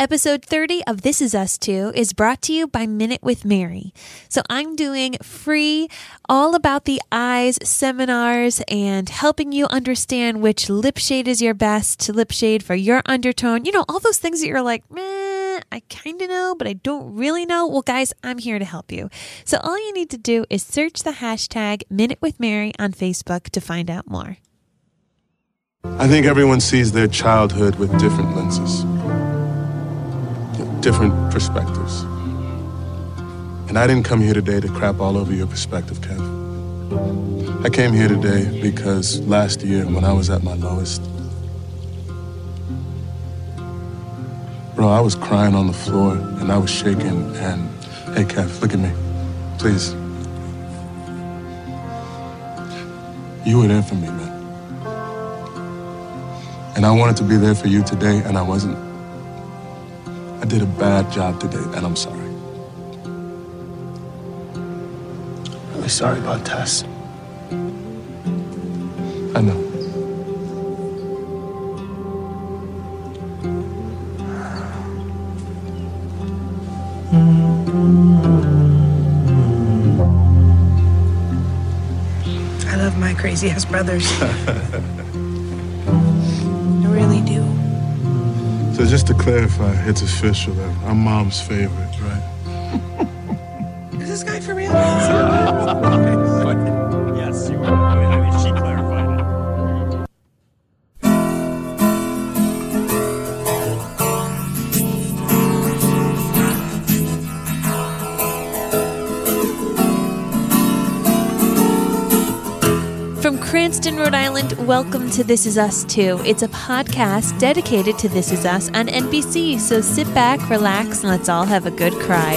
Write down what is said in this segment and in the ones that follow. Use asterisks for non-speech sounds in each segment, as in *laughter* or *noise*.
Episode 30 of This Is Us Too is brought to you by Minute with Mary. So I'm doing free, all about the eyes seminars and helping you understand which lip shade is your best lip shade for your undertone. You know, all those things that you're like, meh, I kind of know, but I don't really know. Well, guys, I'm here to help you. So all you need to do is search the hashtag Minute with Mary on Facebook to find out more. I think everyone sees their childhood with different lenses different perspectives. And I didn't come here today to crap all over your perspective, Kev. I came here today because last year, when I was at my lowest, bro, I was crying on the floor and I was shaking. And hey, Kev, look at me, please. You were there for me, man. And I wanted to be there for you today, and I wasn't. I did a bad job today, and I'm sorry. Really sorry about Tess. I know. I love my crazy ass brothers. *laughs* just to clarify, it's official I'm mom's favorite, Cranston, Rhode Island, welcome to This Is Us Too. It's a podcast dedicated to This Is Us on NBC. So sit back, relax, and let's all have a good cry.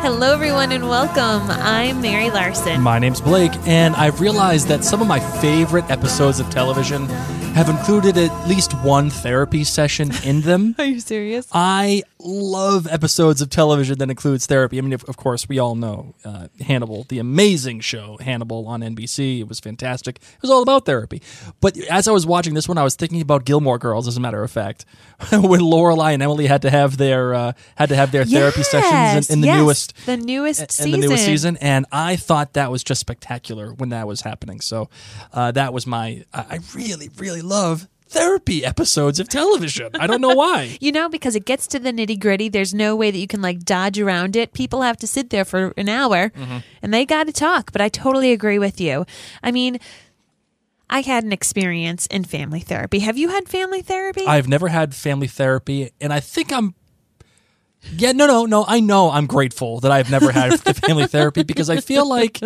Hello, everyone, and welcome. I'm Mary Larson. My name's Blake, and I've realized that some of my favorite episodes of television have included at least one therapy session in them. *laughs* Are you serious? I love episodes of television that includes therapy. I mean, of, course, we all know uh, Hannibal, the amazing show Hannibal on NBC. It was fantastic. It was all about therapy. But as I was watching this one, I was thinking about Gilmore Girls. As a matter of fact, *laughs* when Lorelai and Emily had to have their uh, had to have their therapy sessions in, in the yes, newest the newest in season. the newest season, and I thought that was just spectacular when that was happening. So uh, that was my. I really, really love therapy episodes of television. I don't know why. *laughs* You know, because it gets to the nitty gritty. There's no way that you can like dodge around it. People have to sit there for an hour Mm-hmm. and they got to talk. But I totally agree with you. I mean, I had an experience in family therapy. Have you had family therapy? I've never had family therapy, and I think I'm. Yeah, no, no, no. I know I'm grateful that I've never had the family *laughs* therapy because I feel like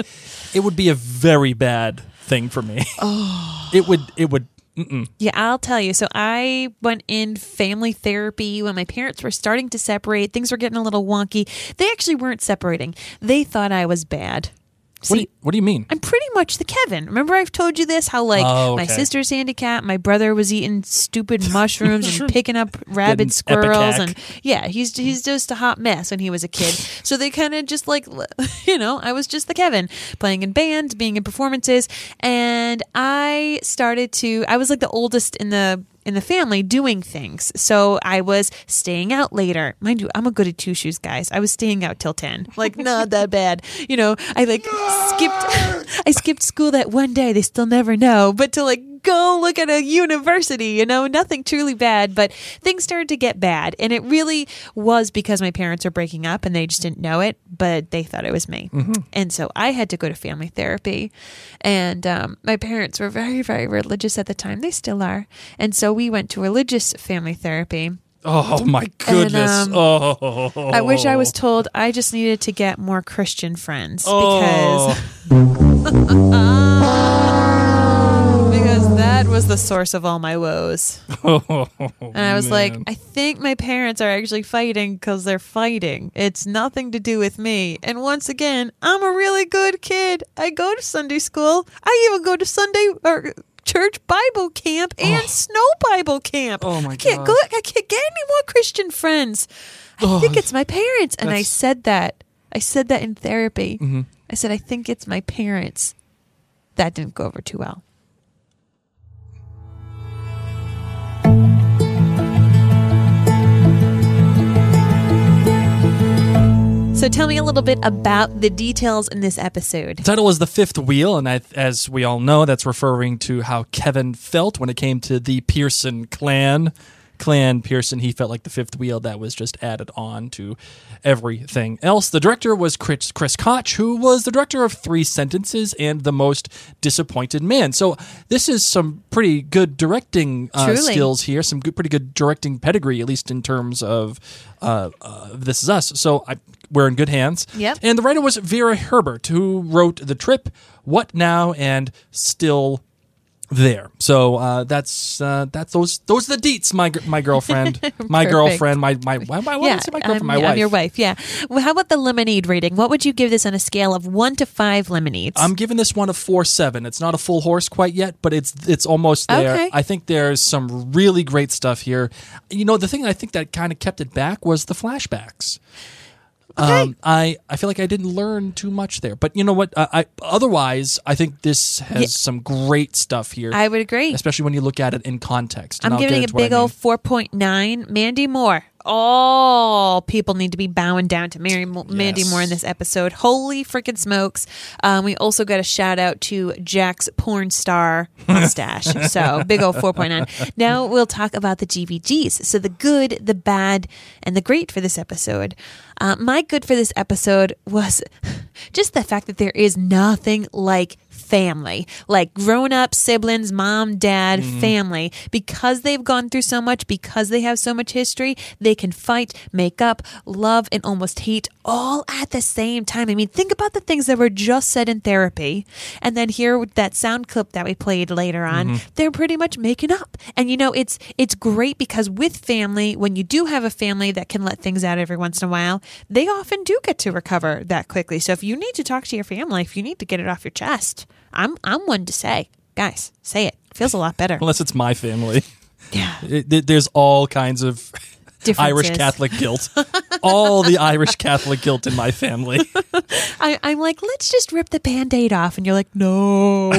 it would be a very bad thing for me. Oh. It would. It would. Mm-mm. Yeah, I'll tell you. So I went in family therapy when my parents were starting to separate. Things were getting a little wonky. They actually weren't separating. They thought I was bad. What, do you, what do you mean? I'm pretty much the Kevin. Remember, I've told you this how like Oh, my sister's handicapped, my brother was eating stupid mushrooms and *laughs* picking up rabid squirrels, ipecac. and yeah, he's he's mm-hmm. just a hot mess when he was a kid. *laughs* So they kind of just like *laughs* you know, I was just the Kevin playing in bands, being in performances, and I started to. I was like the oldest in the in the family doing things. So I was staying out later. Mind you, I'm a good at two shoes, guys. I was staying out till 10. Like, *laughs* not that bad. You know, I like skipped, *laughs* I skipped school that one day. They still never know. But to like go look at a university, you know, nothing truly bad. But things started to get bad. And it really was because my parents are breaking up and they just didn't know it, but they thought it was me. And so I had to go to family therapy. And um, my parents were very, very religious at the time. They still are. And so we went to religious family therapy. Oh my goodness. um, oh. I wish I was told I just needed to get more Christian friends Oh. because *laughs* was the source of all my woes. And I was like. I think my parents are actually fighting because they're fighting. It's nothing to do with me. And once again, I'm a really good kid. I go to Sunday school. I even go to Sunday or church Bible camp and snow Bible camp. Oh, my I can't gosh. go. I can't get any more Christian friends. I think it's my parents. And I said that. I said that in therapy. Mm-hmm. I said I think it's my parents. That didn't go over too well. So tell me a little bit about the details in this episode. The title is The Fifth Wheel, and I, as we all know, that's referring to how Kevin felt when it came to the Pearson clan. Clan Pearson, he felt like the fifth wheel that was just added on to everything else. The director was Chris, Chris Koch, who was the director of Three Sentences and The Most Disappointed Man. So this is some pretty good directing uh, skills here, some good, pretty good directing pedigree, at least in terms of uh, uh, This Is Us. So I, we're in good hands. Yep. And the writer was Vera Herbert, who wrote The Trip, What Now, and Still There. So uh, that's uh, that's those those are the deets, my my girlfriend, *laughs* my girlfriend, my my why, why, yeah, did I say my girlfriend, I'm, my I'm wife. your wife. Yeah. Well, how about the lemonade rating? What would you give this on a scale of one to five lemonades? I'm giving this one a four seven. It's not a full horse quite yet, but it's it's almost there. Okay. I think there's some really great stuff here. You know, the thing I think that kind of kept it back was the flashbacks. Um, I I feel like I didn't learn too much there, but you know what? I, I otherwise I think this has Yeah. some great stuff here. I would agree. especially when you look at it in context. I'm giving it a into what I big old mean. 4.9. Mandy Moore. All people need to be bowing down to Mary Mo- Mandy Yes. Moore in this episode. Holy freaking smokes. Um, we also got a shout out to Jack's porn star mustache. *laughs* so big old 4.9. Now we'll talk about the GBGs. So the good, the bad, and the great for this episode. Uh, my good for this episode was *laughs* just the fact that there is nothing like family, like grown up siblings, mom, dad, mm-hmm. family, because they've gone through so much, because they have so much history, they can fight, make up, love, and almost hate all at the same time. I mean, think about the things that were just said in therapy, and then here with that sound clip that we played later on, mm-hmm. they're pretty much making up. And you know, it's it's great because with family, when you do have a family that can let things out every once in a while, they often do get to recover that quickly. So if you need to talk to your family, if you need to get it off your chest, I'm I'm one to say, guys, say it. Feels a lot better. Unless it's my family. *laughs* Yeah. It- there's all kinds of *laughs* Irish Catholic *laughs* guilt. all the Irish Catholic guilt in my family. I, I'm like, let's just rip the band aid off. And you're like, no.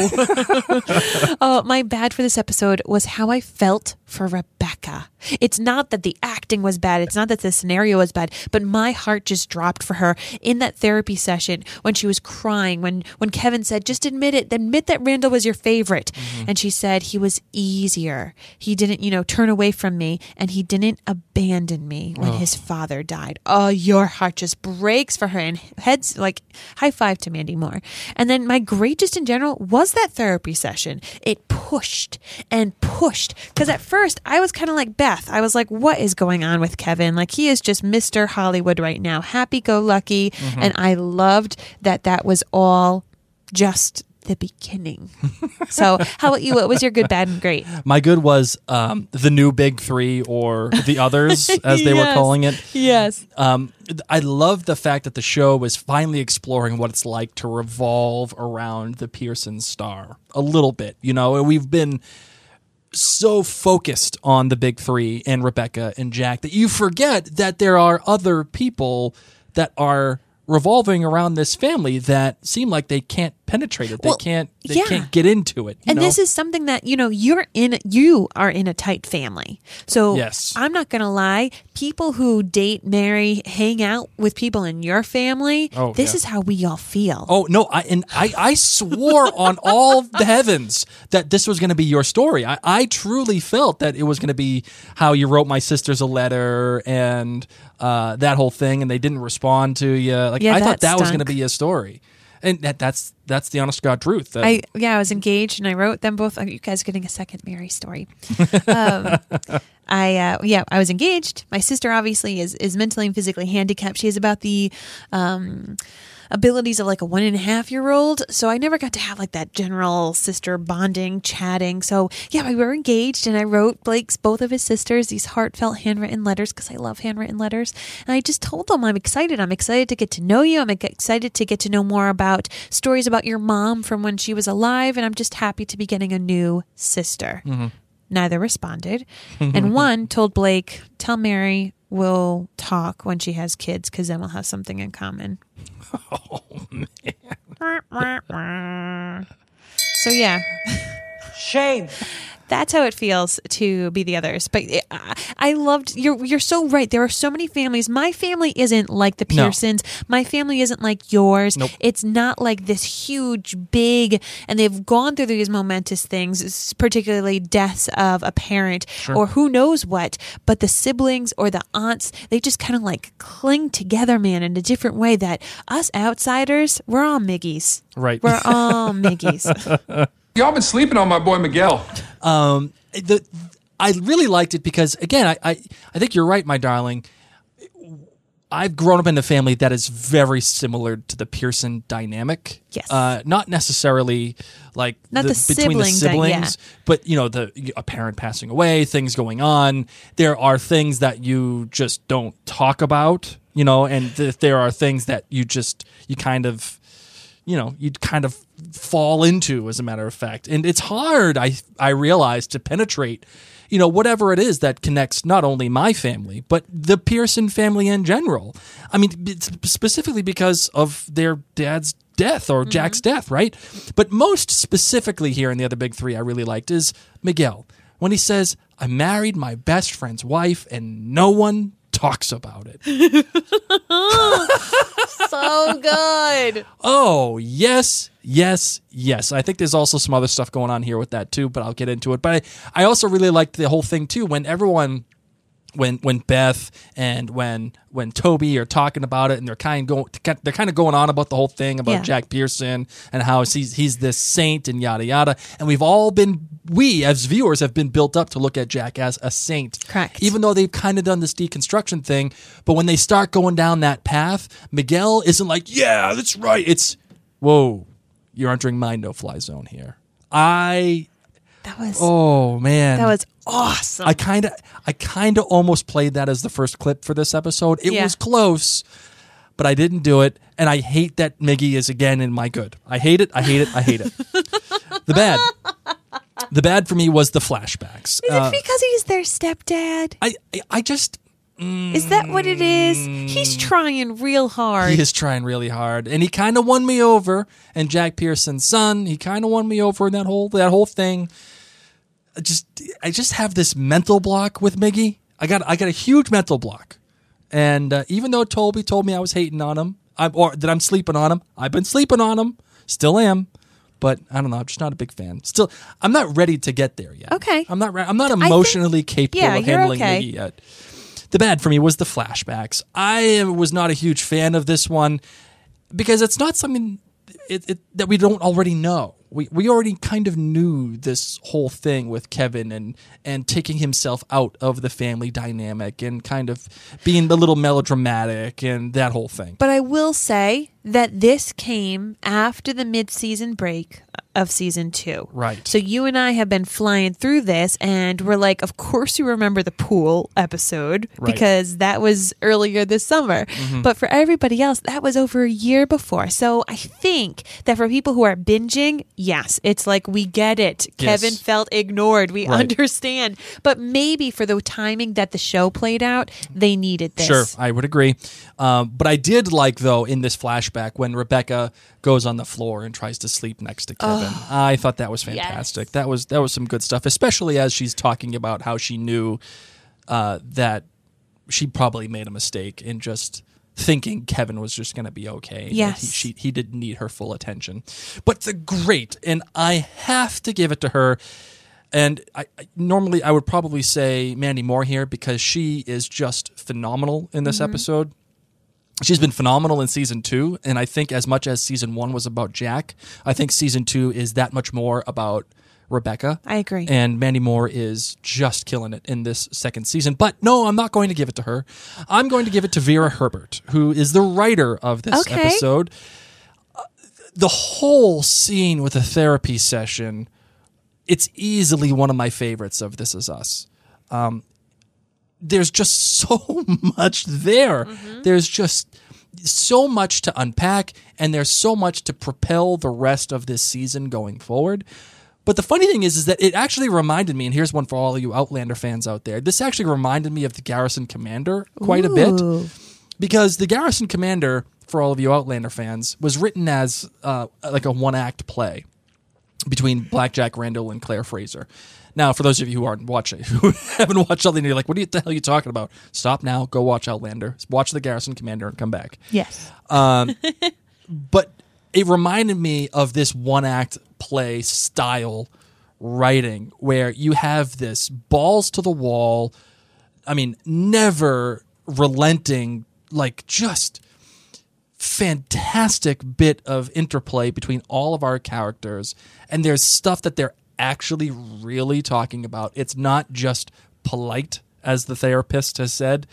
oh, my bad for this episode was how I felt for Rebecca. It's not that the acting was bad, it's not that the scenario was bad, but my heart just dropped for her in that therapy session when she was crying, when, when Kevin said, just admit it, admit that Randall was your favorite. Mm-hmm. And she said, he was easier. He didn't, you know, turn away from me and he didn't abandon me when his father died. Oh, your heart just breaks for her and heads like high five to Mandy Moore. And then my great just in general was that therapy session. It pushed and pushed because at first I was kind of like Beth. I was like, what is going on with Kevin? Like he is just Mr. Hollywood right now, happy go lucky. And I loved that that was all just the beginning. *laughs* so, how about you? What was your good, bad, and great? My good was um, the new big three or the others, as they were *laughs* calling it. Yes. Um, I love the fact that the show was finally exploring what it's like to revolve around the Pearson star a little bit. You know, we've been so focused on the big three and Rebecca and Jack that you forget that there are other people that are revolving around this family that seem like they can't penetrate it. Well, they can't. They yeah. can't get into it. and know? this is something that you know you're in you are in a tight family so Yes. i'm not gonna lie people who date marry hang out with people in your family Oh, this yeah. is how we all feel Oh no! I and I, I swore *laughs* on all the heavens that this was going to be your story. I, I truly felt that it was going to be how you wrote my sisters a letter and uh, that whole thing, and they didn't respond to you. Like Yeah, I thought that that was going to be a story, and that that's that's the honest god truth. That- I yeah, I was engaged and I wrote them both. oh, You guys getting a second Mary story. *laughs* Um, I uh, yeah, I was engaged. My sister obviously is is mentally and physically handicapped. She is about the um, abilities of like a one and a half year old. So I never got to have like that general sister bonding, chatting. So yeah, we were engaged, and I wrote Blake's both of his sisters these heartfelt handwritten letters because I love handwritten letters. And I just told them I'm excited. I'm excited to get to know you. I'm excited to get to know more about stories about your mom from when she was alive, and I'm just happy to be getting a new sister. Mm-hmm. Neither responded. *laughs* and one told Blake, Tell Mary we'll talk when she has kids because then we'll have something in common. Oh, so, yeah. Shame. That's how it feels to be the others. But it, I I loved you're you're so right. There are so many families. My family isn't like the No. Pearsons. My family isn't like yours. Nope. It's not like this huge, big, and they've gone through these momentous things, particularly deaths of a parent or who knows what. But the siblings or the aunts, they just kind of like cling together, man, in a different way. That us outsiders, we're all Miggies. Right. We're all Miggies. *laughs* Y'all been sleeping on my boy Miguel. The I really liked it because again, I, I I think you're right, my darling. I've grown up in a family that is very similar to the Pearson dynamic. Yes. Uh, not necessarily like Not the between the sibling dy- siblings, yeah. but you know, the a parent passing away, things going on. There are things that you just don't talk about, you know, and th- there are things that you just you kind of you know you'd kind of fall into as a matter of fact. And it's hard i i realize to penetrate you know whatever it is that connects not only my family but the pearson family in general. I mean specifically because of their dad's death or mm-hmm. jack's death right? But most specifically here in the other big three i really liked is miguel. When he says i married my best friend's wife and no one talks about it *laughs* so good. Oh, yes, yes, yes. I think there's also some other stuff going on here with that too, but I'll get into it. But I, I also really liked the whole thing too when everyone when when Beth and when when Toby are talking about it and they're kind of going they're kind of going on about the whole thing about Yeah. Jack Pearson and how he's he's this saint and yada yada. And we've all been we as viewers have been built up to look at Jack as a saint. Correct. even though they've kind of done this deconstruction thing but when they start going down that path Miguel isn't like yeah that's right. It's whoa you're entering my no fly zone here. I That was oh man. that was awesome. I kind of, I kind of almost played that as the first clip for this episode. It Yeah. was close, but I didn't do it, and I hate that Miggy is again in my good. I hate it. I hate it. I hate it. *laughs* the bad, the bad for me was the flashbacks. Is Uh, it because he's their stepdad? I, I, I just Is that what it is? He's trying real hard. he is trying really hard, and he kind of won me over. And Jack Pearson's son, he kind of won me over in that whole that whole thing. I just I just have this mental block with Miggy. I got I got a huge mental block, and uh, even though Toby told me I was hating on him, I'm, or that I'm sleeping on him, I've been sleeping on him, still am. But I don't know. I'm just not a big fan. Still, I'm not ready to get there yet. Okay. I'm not. re- I'm not think- emotionally capable yeah, of handling okay. Miggy yet. The bad for me was the flashbacks. I was not a huge fan of this one because it's not something it, it, that we don't already know. We we already kind of knew this whole thing with Kevin and and taking himself out of the family dynamic and kind of being a little melodramatic and that whole thing. But I will say that this came after the mid-season break of season two. Right. So you and I have been flying through this, and we're like, of course you remember the pool episode Right. Mm-hmm. because that was earlier this summer. But for everybody else, that was over a year before. So I think that for people who are binging, yes, it's like we get it. Yes. Kevin felt ignored. We Right. understand. But maybe for the timing that the show played out, they needed this. Sure, I would agree. Um, but I did like though in this flashback when Rebecca goes on the floor and tries to sleep next to Kevin. I thought that was fantastic. Yes. That was that was some good stuff, especially as she's talking about how she knew uh, that she probably made a mistake in just thinking Kevin was just going to be okay. Yes. he, she, he didn't need her full attention. But the great, and I have to give it to her. And I, I normally I would probably say Mandy Moore here because she is just phenomenal in this mm-hmm. episode. She's been phenomenal in season two, and I think as much as season one was about Jack, I think season two is that much more about Rebecca. I agree. And Mandy Moore is just killing it in this second season. But no, I'm not going to give it to her. I'm going to give it to Vera Herbert, who is the writer of this Okay. episode. Uh, The whole scene with the therapy session, it's easily one of my favorites of This Is Us. Um, there's just *laughs* so much there. There's just so much to unpack, and there's so much to propel the rest of this season going forward. But the funny thing is, is that it actually reminded me, and here's one for all you Outlander fans out there. This actually reminded me of the Garrison Commander quite a bit because the Garrison Commander, for all of you Outlander fans, was written as uh, like a one act play between Blackjack Randall and Claire Fraser. Now, for those of you who aren't watching, *laughs* who haven't watched Outlander, you're like, what the hell are you talking about? Stop now, go watch Outlander, watch the Garrison Commander, and come back. Yes. Um, *laughs* but it reminded me of this one act play style writing where you have this balls to the wall, I mean, never relenting, like just fantastic bit of interplay between all of our characters. And there's stuff that they're actually really talking about. It's not just polite, as the therapist has said.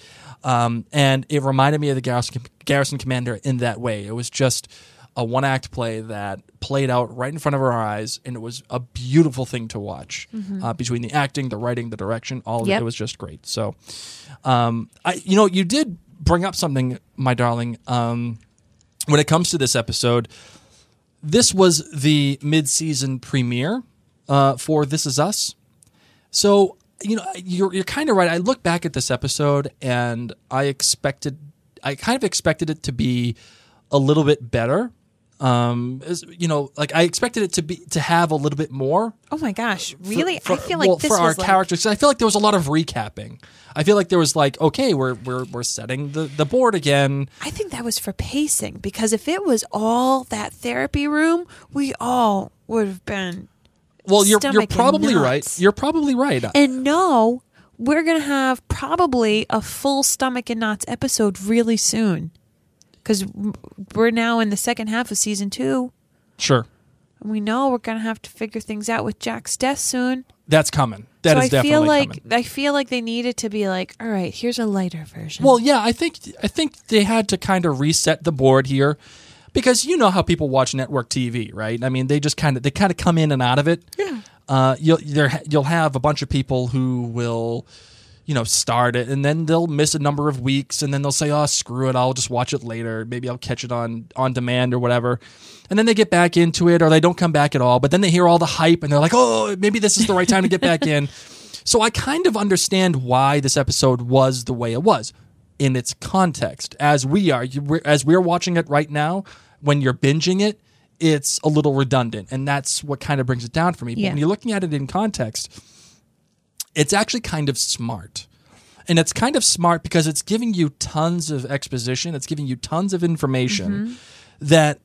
Um, and it reminded me of the Garrison, Garrison Commander in that way. It was just a one act play that played out right in front of our eyes, and it was a beautiful thing to watch uh, between the acting, the writing, the direction. All of it, it was just great. So, um, I, you know, you did bring up something, my darling. Um, when it comes to this episode, this was the mid-season premiere uh, for This Is Us. So you know you're you're kind of right. I look back at this episode and I expected, I kind of expected it to be a little bit better. Um, you know, like I expected it to be to have a little bit more. Oh my gosh, really? For- I feel like well, this for our like, characters. I feel like there was a lot of recapping. I feel like there was like, okay, we're we're we're setting the the board again. I think that was for pacing because if it was all that therapy room, we all would have been. Well, you're you're probably right. You're probably right. And no, we're gonna have probably a full stomach and knots episode really soon because we're now in the second half of season two. Sure, And we know we're gonna have to figure things out with Jack's death soon. that's coming. That so is I definitely feel like coming. I feel like they needed to be like, all right, here's a lighter version. Well, yeah, I think I think they had to kind of reset the board here because you know how people watch network TV, right? I mean, they just kind of they kind of come in and out of it. Yeah. Uh, you'll you'll have a bunch of people who will, you know, start it and then they'll miss a number of weeks and then they'll say, "Oh, screw it, I'll just watch it later. Maybe I'll catch it on on demand or whatever." And then they get back into it or they don't come back at all. But then they hear all the hype and they're like, "Oh, maybe this is the right time to get back in." So I kind of understand why this episode was the way it was in its context. As we are, as we're watching it right now, when you're binging it, it's a little redundant, and that's what kind of brings it down for me. But Yeah. when you're looking at it in context, it's actually kind of smart. And it's kind of smart because it's giving you tons of exposition, it's giving you tons of information that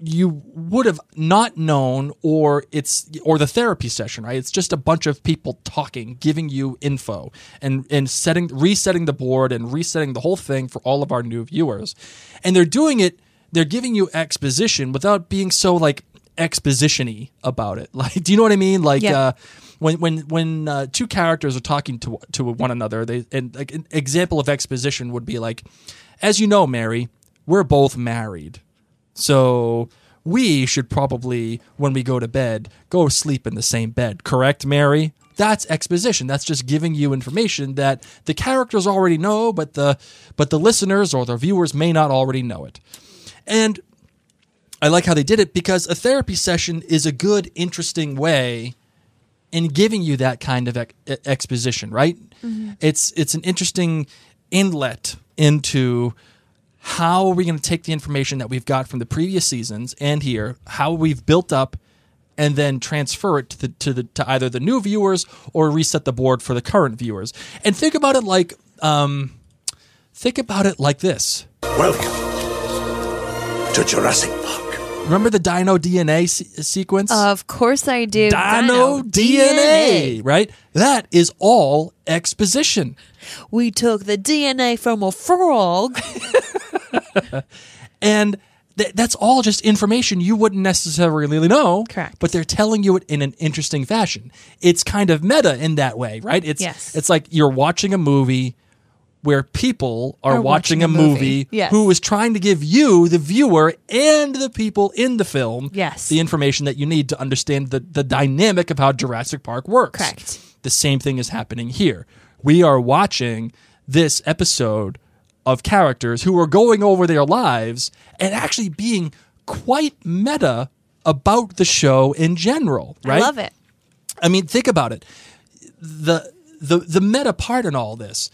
you would have not known or it's or the therapy session right? It's just a bunch of people talking giving you info and and setting resetting the board and resetting the whole thing for all of our new viewers. And they're doing it they're giving you exposition without being so like exposition-y about it. *laughs* Like do you know what i mean? Like Yeah. uh when when when uh, two characters are talking to to one another they and like an example of exposition would be like as you know mary we're both married so we should probably, when we go to bed, go sleep in the same bed. Correct, Mary? That's exposition. That's just giving you information that the characters already know, but the but the listeners or the viewers may not already know it. And I like how they did it because a therapy session is a good, interesting way in giving you that kind of ex- exposition, right? It's it's an interesting inlet into how are we going to take the information that we've got from the previous seasons and here, how we've built up, and then transfer it to the to the to either the new viewers or reset the board for the current viewers. And think about it like um, think about it like this. Welcome to Jurassic Park. Remember the Dino DNA se- sequence? of course I do. Dino, DNA, right? That is all exposition. We took the DNA from a frog. *laughs* And th- that's all just information you wouldn't necessarily know. Correct. But they're telling you it in an interesting fashion. It's kind of meta in that way, right? It's Yes. it's like you're watching a movie where people are, Are watching, watching a movie. movie, Yes. who is trying to give you, the viewer, and the people in the film, Yes. the information that you need to understand the, the dynamic of how Jurassic Park works. Correct. The same thing is happening here. We are watching this episode of characters who are going over their lives and actually being quite meta about the show in general, right? I love it. I mean, think about it. The the the meta part in all this.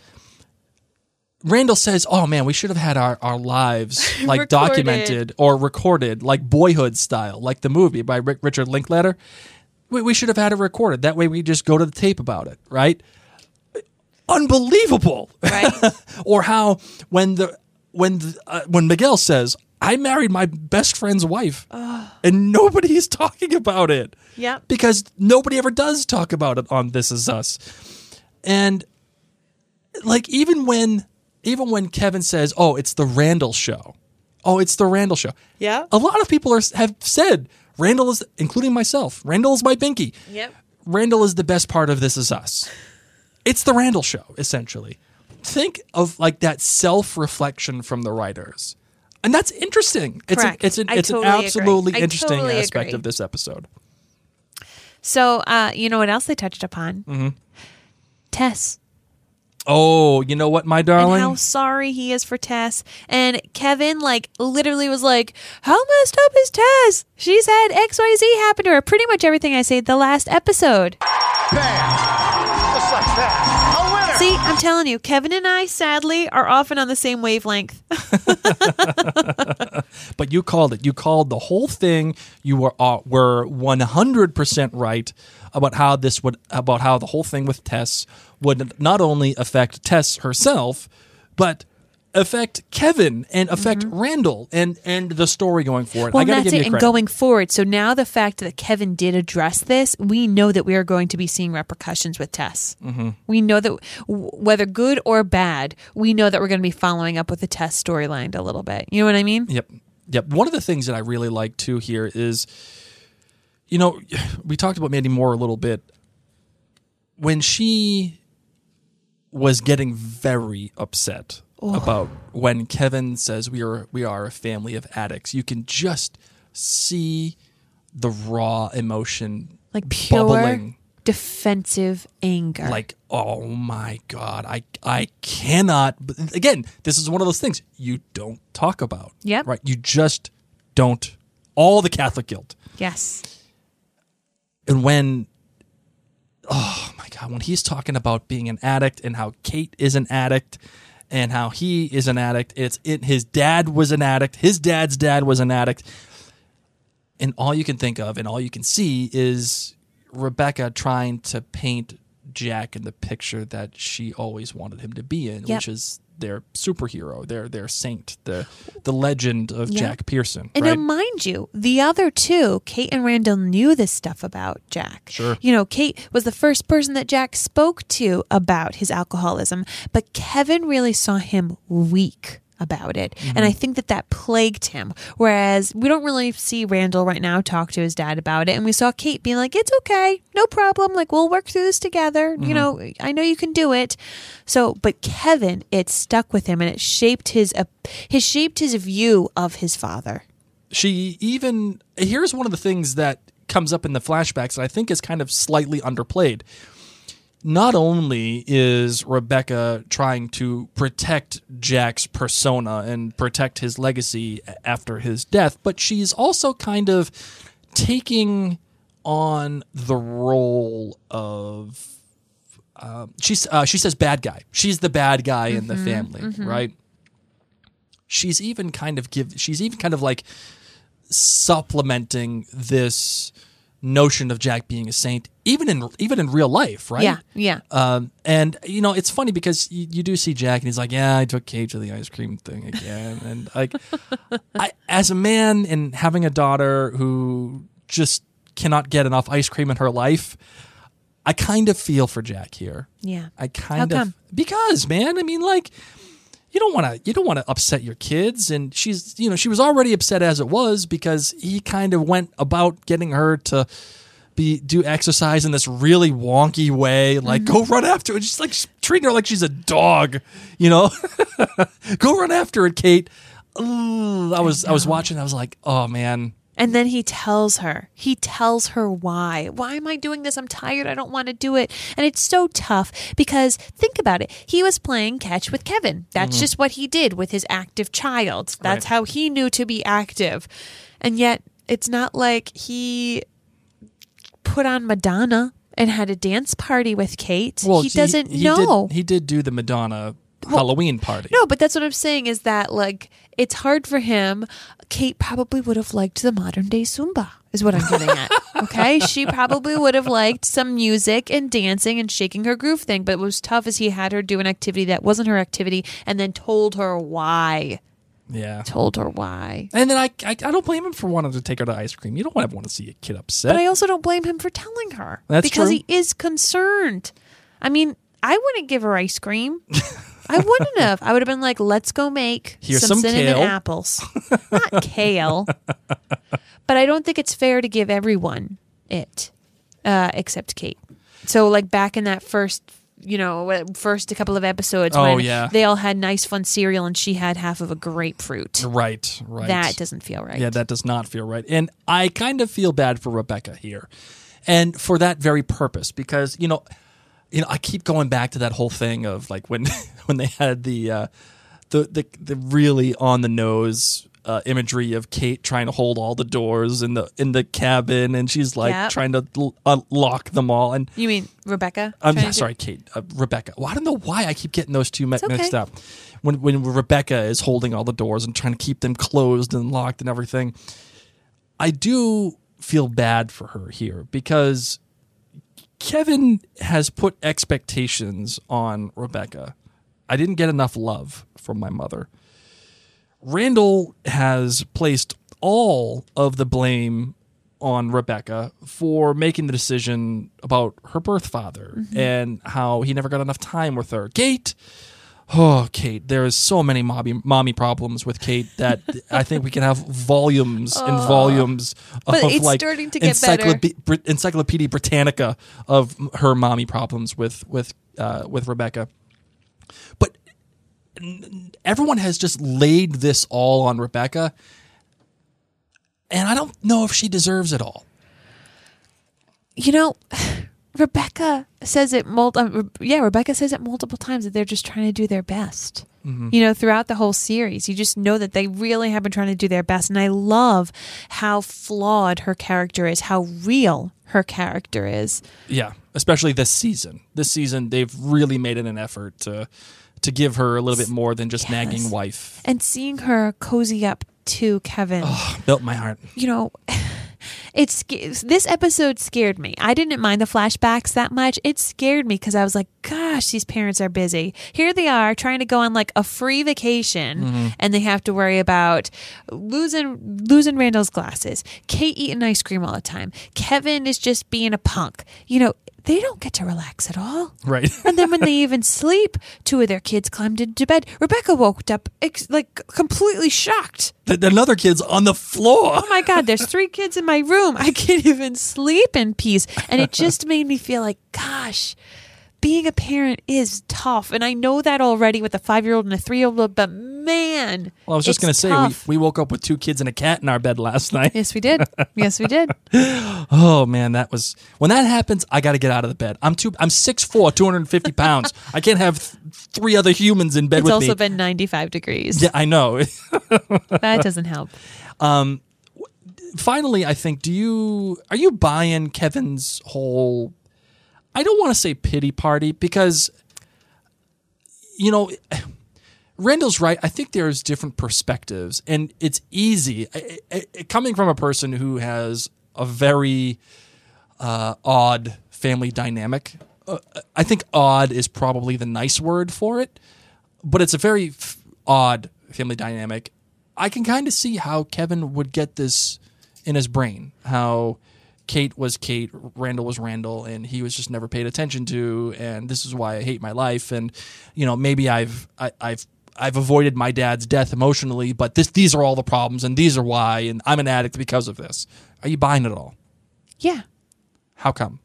Randall says, "Oh man, we should have had our, our lives *laughs* like documented or recorded, like Boyhood style, like the movie by Rick, Richard Linklater. We, we should have had it recorded. That way, we just go to the tape about it, right? Unbelievable, Right. *laughs* or how when the when the, uh, when Miguel says, "I married my best friend's wife," and nobody's talking about it Yep. because nobody ever does talk about it on This Is Us. And like even when even when Kevin says, "Oh, it's the Randall show." Oh, it's the Randall show. Yeah. A lot of people are have said Randall is including myself. Randall is my binky. Yep. Randall is the best part of This Is Us. It's the Randall show essentially. Think of like that self-reflection from the writers. And that's interesting. It's an, Correct. it's an, it's totally an absolutely I interesting totally aspect agree. of this episode. So, uh, you know what else they touched upon? Mm-hmm. Tess. Oh, you know what, my darling? And how sorry he is for Tess. And Kevin, like, literally was like, How messed up is Tess? She's had XYZ happen to her. Pretty much everything I said the last episode. Just like that. A winner. See, I'm telling you, Kevin and I, sadly, are often on the same wavelength. *laughs* but you called it. You called the whole thing. You were uh, were one hundred percent right about how this would about how the whole thing with Tess would not only affect Tess herself, but affect Kevin and affect Randall and and the story going forward. Mm-hmm. Well, I gotta that's give it. you And going forward, so now the fact that Kevin did address this, we know that we are going to be seeing repercussions with Tess. Mm-hmm. We know that w- whether good or bad, we know that we're going to be following up with the Tess storyline a little bit. You know what I mean? Yep. Yep. One of the things that I really like too here is, you know, *sighs* we talked about Mandy Moore a little bit. When she was getting very upset about when Kevin says we are we are a family of addicts, you can just see the raw emotion Like pure bubbling. defensive anger. like oh my god i i cannot again this is one of those things you don't talk about. Yeah. right? You just don't. All the catholic guilt. Yes. and when oh my god when he's talking about being an addict and how kate is an addict and how he is an addict it's it his dad was an addict his dad's dad was an addict and all you can think of and all you can see is rebecca trying to paint jack in the picture that she always wanted him to be in Yep. which is their superhero their their saint the the legend of Yep. jack pearson And right now, mind you, the other two, Kate and Randall, knew this stuff about Jack. Sure. You know, Kate was the first person that Jack spoke to about his alcoholism, but Kevin really saw him weak about it. Mm-hmm. And I think that that plagued him. Whereas we don't really see Randall right now talk to his dad about it. And we saw Kate being like, it's okay, no problem. Like, we'll work through this together. Mm-hmm. You know, I know you can do it. So, but Kevin, it stuck with him and it shaped his, uh, his shaped his view of his father. she even here's one of the things that comes up in the flashbacks that I think is kind of slightly underplayed. Not only is Rebecca trying to protect Jack's persona and protect his legacy after his death, but she's also kind of taking on the role of um, she's uh, she says bad guy. She's the bad guy in the family, right? She's even kind of give she's even kind of like supplementing this notion of Jack being a saint, even in even in real life, right? Yeah, yeah. Um, and you know, it's funny because you, you do see Jack, and he's like, "Yeah, I took Kate to the ice cream thing again," and like, *laughs* I, as a man and having a daughter who just cannot get enough ice cream in her life, I kind of feel for Jack here. Yeah. I kind How of come? because man, I mean, like, you don't want to you don't want to upset your kids. And she's you know she was already upset as it was because he kind of went about getting her to be do exercise in this really wonky way like Mm-hmm. go run after it just like treating her like she's a dog you know? *laughs* Go run after it kate. Ugh, i was i was watching i was like oh man And then he tells her, he tells her why. Why am I doing this? I'm tired. I don't want to do it. And it's so tough because think about it. He was playing catch with Kevin. That's mm-hmm. just what he did with his active child. That's Right. how he knew to be active. And yet it's not like he put on Madonna and had a dance party with Kate. Well, he doesn't he know. did, he did do the madonna halloween party No, but that's what I'm saying is that like it's hard for him. Kate probably would have liked the modern day Zumba, is what I'm getting at. *laughs* Okay. She probably would have liked some music and dancing and shaking her groove thing, but what was tough is he had her do an activity that wasn't her activity and then told her why. yeah Told her why. and then I, I I don't blame him for wanting to take her to ice cream. You don't ever want to see a kid upset. But I also don't blame him for telling her. That's because true. he is concerned. I mean, I wouldn't give her ice cream. *laughs* I wouldn't have. I would have been like, let's go make Here's some, some cinnamon kale." apples. Not kale. But I don't think it's fair to give everyone it, uh, except Kate. So, like, back in that first, you know, uh, first a couple of episodes Oh, when yeah. they all had nice, fun cereal and she had half of a grapefruit. right, right. That doesn't feel right. Yeah, that does not feel right. And I kind of feel bad for Rebecca here. And for that very purpose because, you know, you know, I keep going back to that whole thing of like when *laughs* when they had the uh the the, the really on the nose uh, imagery of Kate trying to hold all the doors in the in the cabin and she's like Yep. trying to l- unlock them all and You mean Rebecca? I'm Trying yeah, to sorry, Kate. Uh, Rebecca. Well, I don't know why I keep getting those two mi- okay. mixed up. When when Rebecca is holding all the doors and trying to keep them closed and locked and everything, I do feel bad for her here because Kevin has put expectations on Rebecca. I didn't get enough love from my mother. Randall has placed all of the blame on Rebecca for making the decision about her birth father mm-hmm. and how he never got enough time with her. Kate, oh, Kate, there's so many mommy, mommy problems with Kate that I think we can have volumes and volumes But of it's like starting to get encyclope- Encyclopedia Britannica of her mommy problems with with uh, with Rebecca. But everyone has just laid this all on Rebecca, and I don't know if she deserves it all. you know, Rebecca says it mul- um, yeah, Rebecca says it multiple times that they're just trying to do their best. You know, throughout the whole series, you just know that they really have been trying to do their best. And I love how flawed her character is, how real her character is. Yeah, especially this season. This season, they've really made it an effort to to give her a little bit more than just nagging wife. And seeing her cozy up to Kevin, Built my heart. you know, it sca- this episode scared me. I didn't mind the flashbacks that much. It scared me because I was like, "Gosh, these parents are busy. Here they are trying to go on like a free vacation, mm-hmm. and they have to worry about losing losing Randall's glasses, Kate eating ice cream all the time, Kevin is just being a punk. You know, they don't get to relax at all. Right. *laughs* And then when they even sleep, two of their kids climbed into bed. Rebecca woke up ex- like completely shocked. Th- Another kid's on the floor. Oh my God, there's three kids in my room. I can't even sleep in peace. And it just made me feel like, gosh, being a parent is tough. And I know that already with a five year old and a three year old, but man. Well, I was just going to say, we, we woke up with two kids and a cat in our bed last night. Yes, we did. Yes, we did. *laughs* Oh man, that was when that happens. I got to get out of the bed. I'm too. I'm 6'4", 250 pounds. I can't have th- three other humans in bed It's with also been 95 degrees. yeah, I know. *laughs* That doesn't help. Um, finally, I think. Do you are you buying Kevin's whole? I don't want to say pity party because, you know, Randall's right. I think there's different perspectives, and it's easy coming from a person who has a very uh, odd family dynamic. Uh, I think odd is probably the nice word for it, but it's a very f- odd family dynamic. I can kind of see how Kevin would get this in his brain. How Kate was Kate, Randall was Randall, and he was just never paid attention to, and this is why I hate my life. And you know, maybe I've I, I've I've avoided my dad's death emotionally, but this these are all the problems and these are why, and I'm an addict because of this. Are you buying it all? Yeah. How come?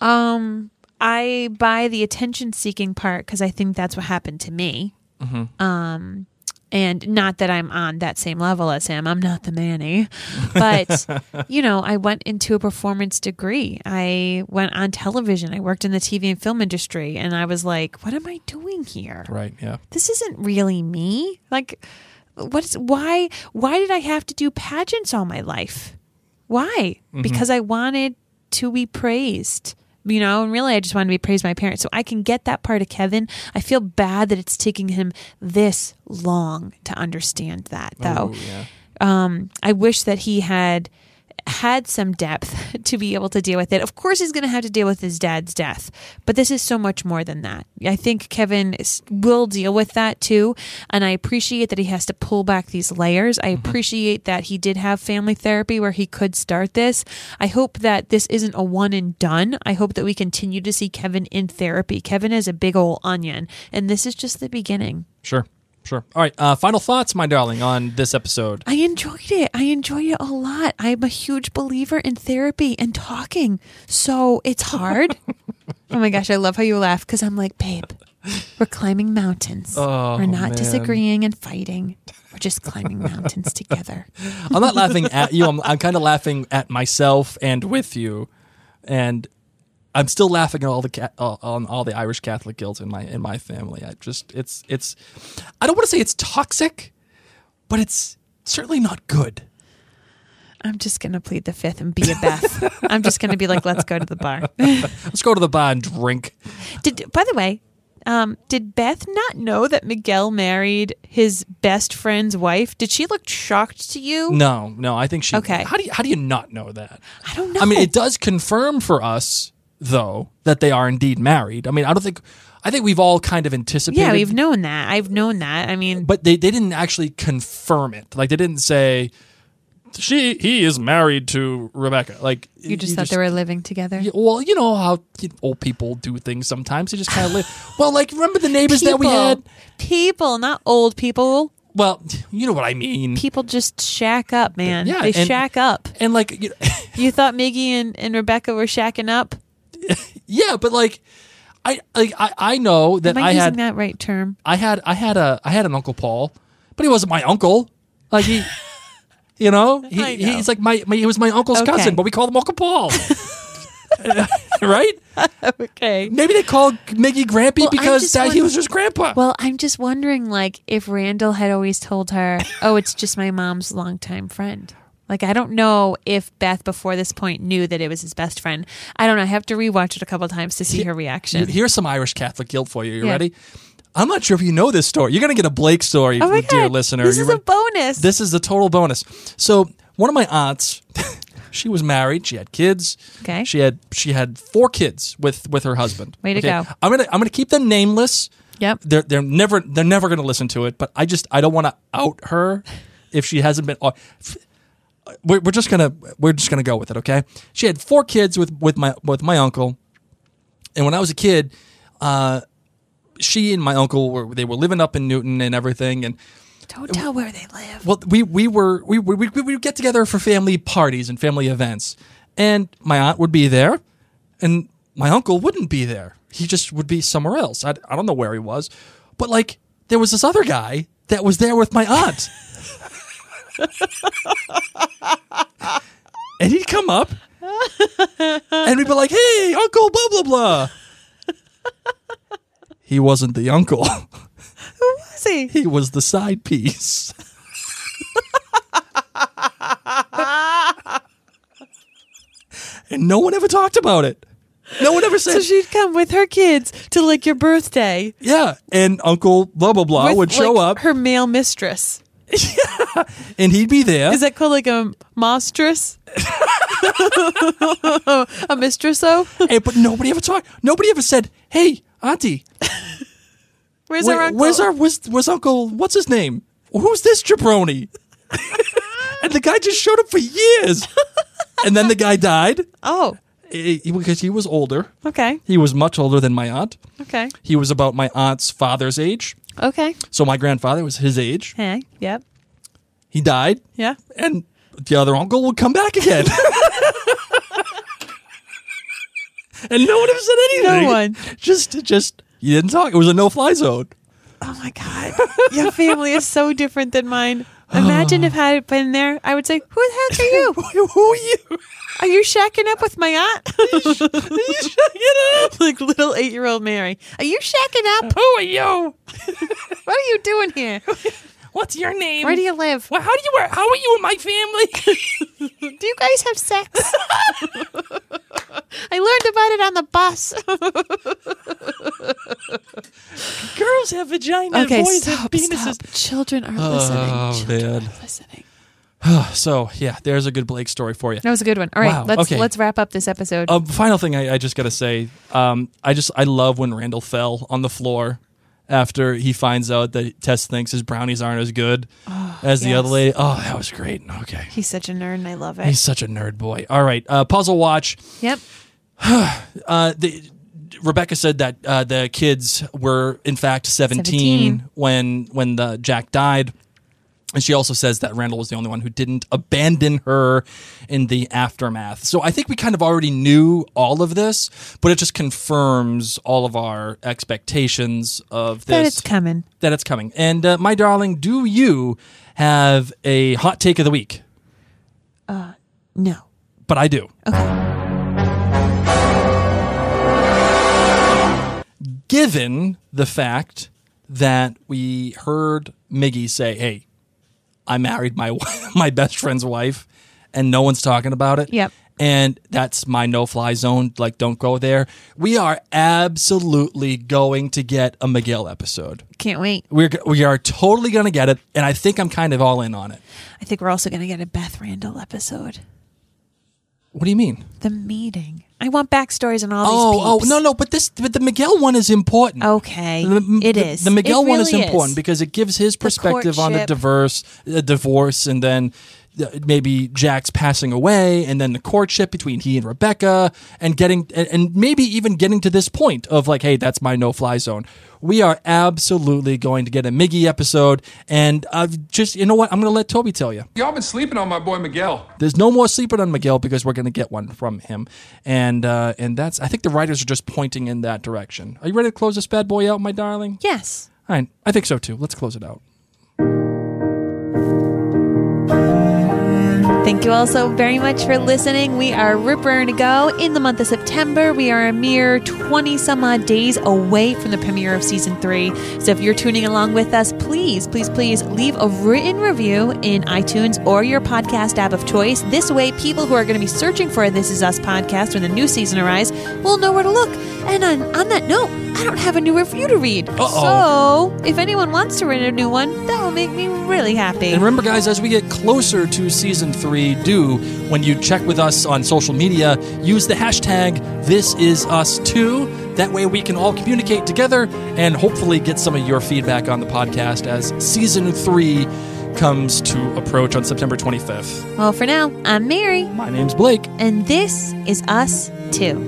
Um, I buy the attention seeking part because I think that's what happened to me. Um, and not that I'm on that same level as him. I'm not the Manny, but *laughs* you know, I went into a performance degree. I went on television. I worked in the TV and film industry, and I was like, "What am I doing here? Right? Yeah. This isn't really me. Like, what's why? Why did I have to do pageants all my life? Why? Mm-hmm. Because I wanted to be praised. You know, and really, I just wanted to be praised by my parents. So I can get that part of Kevin. I feel bad that it's taking him this long to understand that, though. Oh, yeah. Um, I wish that he had had some depth *laughs* to be able to deal with it. Of course, he's going to have to deal with his dad's death, but this is so much more than that. I think Kevin will deal with that too, and I appreciate that he has to pull back these layers. I mm-hmm. appreciate that he did have family therapy where he could start this. I hope that this isn't a one and done. I hope that we continue to see Kevin in therapy. Kevin is a big old onion, and this is just the beginning. Sure. Sure. All right. Uh, final thoughts, my darling, on this episode. I enjoyed it. I enjoyed it a lot. I'm a huge believer in therapy and talking. So it's hard. *laughs* oh my gosh, I love how you laugh because I'm like, babe, we're climbing mountains. Oh, we're not man. disagreeing and fighting. We're just climbing mountains together. *laughs* I'm not laughing at you. I'm, I'm kind of laughing at myself and with you, and I'm still laughing at all the ca- uh, on all the Irish Catholic guilt in my in my family. I just it's it's I don't want to say it's toxic, but it's certainly not good. I'm just going to plead the fifth and be a Beth. I'm just going to be like, let's go to the bar. *laughs* Let's go to the bar and drink. Did by the way, um, did Beth not know that Miguel married his best friend's wife? Did she look shocked to you? No, no, I think she. Okay. How do you how do you not know that? I don't know. I mean, it does confirm for us though that they are indeed married. I mean, I don't think I think we've all kind of anticipated. Yeah, we've known that. I've known that. I mean, but they, they didn't actually confirm it. Like they didn't say she he is married to Rebecca. Like you just thought they were living together. Yeah, well, you know how you old people do things sometimes. They just kind of live. *laughs* Well, like remember the neighbors that we had. People, not old people. Well, you know what I mean. People just shack up, man. Yeah, they and- shack up. And like, you know, You thought Miggy and, and Rebecca were shacking up? *laughs* yeah, but like, I like I, I know that Am I, I using had that right term? I had I had a I had an uncle Paul, but he wasn't my uncle. Like he, you know, *laughs* he, know. he's like my, my he was my uncle's Okay. cousin, but we called him Uncle Paul. *laughs* right? Okay. Maybe they called Miggy Grampy Well, because that, he was just grandpa. Well, I'm just wondering, like, if Randall had always told her, "Oh, it's just my mom's longtime friend." Like, I don't know if Beth before this point knew that it was his best friend. I don't know. I have to rewatch it a couple times to see her reaction. Here's some Irish Catholic guilt for you. You Yeah. ready? I'm not sure if you know this story. You're going to get a Blake story, oh my dear listener. This You is a bonus. This is a total bonus. So one of my aunts, *laughs* she was married. She had kids. Okay. She had she had four kids with with her husband. Way to Okay? go. I'm gonna I'm gonna keep them nameless. Yep. They're they're never they're never gonna listen to it. But I just I don't want to out her if she hasn't been. We're, we're just gonna we're just gonna go with it. Okay. She had four kids with with my with my uncle, and when I was a kid, uh, she and my uncle were they were living up in Newton and everything and. don't tell where they live. Well, we we were we we, we we would get together for family parties and family events, and my aunt would be there, and my uncle wouldn't be there. He just would be somewhere else. I, I don't know where he was, but like there was this other guy that was there with my aunt, *laughs* and he'd come up, and we'd be like, "Hey, Uncle, blah blah blah." He wasn't the uncle. Who was he? He was the side piece. and no one ever talked about it. No one ever said, So she'd come with her kids to like your birthday. yeah. And Uncle blah blah blah with, would show like, up, Her male mistress. *laughs* and he'd be there. Is that called like a mostress? *laughs* a mistresso? and, but nobody ever talked. Nobody ever said, "Hey, Auntie, Where's where- our uncle? where's our where's, where's Uncle? What's his name? Who's this jabroni?" *laughs* and the guy just showed up for years, and then the guy died Oh, eh, because he was older. okay, He was much older than my aunt. okay. He was about my aunt's father's age. Okay. So my grandfather was his age. Hey. Yep. He died, Yeah. and the other uncle would come back again. *laughs* and no one ever said anything. No one. Just, just you didn't talk. It was a no-fly zone. Oh my god, your family is so different than mine. Imagine *gasps* if I had been there, I would say, "Who the heck are you? *laughs* Who are you? Are you shacking up with my aunt?" *laughs* Shlee shacking up *laughs* Like little eight-year-old Mary. Are you shacking up? Who are you? What are you doing here? What's your name? Where do you live? Well, how do you? How are you in my family? *laughs* Do you guys have sex? I learned about it on the bus. Girls have vagina. okay, boys stop, have penises. stop. Children are listening. Oh Children man. are listening. *sighs* So yeah, there's a good Blake story for you. That was a good one. All right, Wow, let's okay. let's wrap up this episode. Um, final thing I, I just gotta say, um, I just I love when Randall fell on the floor after he finds out that Tess thinks his brownies aren't as good as the other lady. Oh, that was great. Okay, He's such a nerd, and I love it. he's such a nerd boy. All right, uh, puzzle watch. yep. *sighs* Uh, the, Rebecca said that uh, the kids were in fact 17, 17. when when the Jack died. And she also says that Randall was the only one who didn't abandon her in the aftermath. So I think we kind of already knew all of this, but it just confirms all of our expectations of this That it's coming. that it's coming. And uh, my darling, do you have a hot take of the week? Uh, No. But I do. Okay. given the fact that we heard Miggy say, "Hey, I married my *laughs* my best friend's wife," and no one's talking about it. Yep. And that's my no-fly zone. Like, don't go there. We are absolutely going to get a Miguel episode. Can't wait. We're we are totally going to get it, and I think I'm kind of all in on it. I think we're also going to get a Beth Randall episode. What do you mean? The meeting. I want backstories on all Oh, these oh, peeps. no, no, but this, but the Miguel one is important. Okay. The- it the- is. The Miguel It one is really important because it gives his perspective on the diverse uh, divorce, and then maybe Jack's passing away, and then the courtship between he and Rebecca, and getting and, and maybe even getting to this point of like, hey, that's my no-fly zone. We are absolutely going to get a Miggy episode, and I've just you know what? I'm going to let Toby tell you. Y'all been sleeping on my boy Miguel. There's no more sleeping on Miguel because we're going to get one from him, and uh, and that's I think the writers are just pointing in that direction. Are you ready to close this bad boy out, my darling? Yes. All right, I think so too. Let's close it out. Thank you all so very much for listening. We are Ripper to go in the month of September. We are a mere 20 some odd days away from the premiere of season three. So if you're tuning along with us, please, please, please leave a written review in iTunes or your podcast app of choice. This way, people who are going to be searching for This Is Us podcast when the new season arrives will know where to look. And on, on that note, I don't have a new review to read. Uh-oh. So if anyone wants to read a new one, that will make me really happy. And remember, guys, as we get closer to season three, do when you check with us on social media, use the hashtag This Is Us Too. That way, we can all communicate together and hopefully get some of your feedback on the podcast as season three comes to approach on September 25th. well, for now, I'm Mary, My name's Blake. and this is Us Too.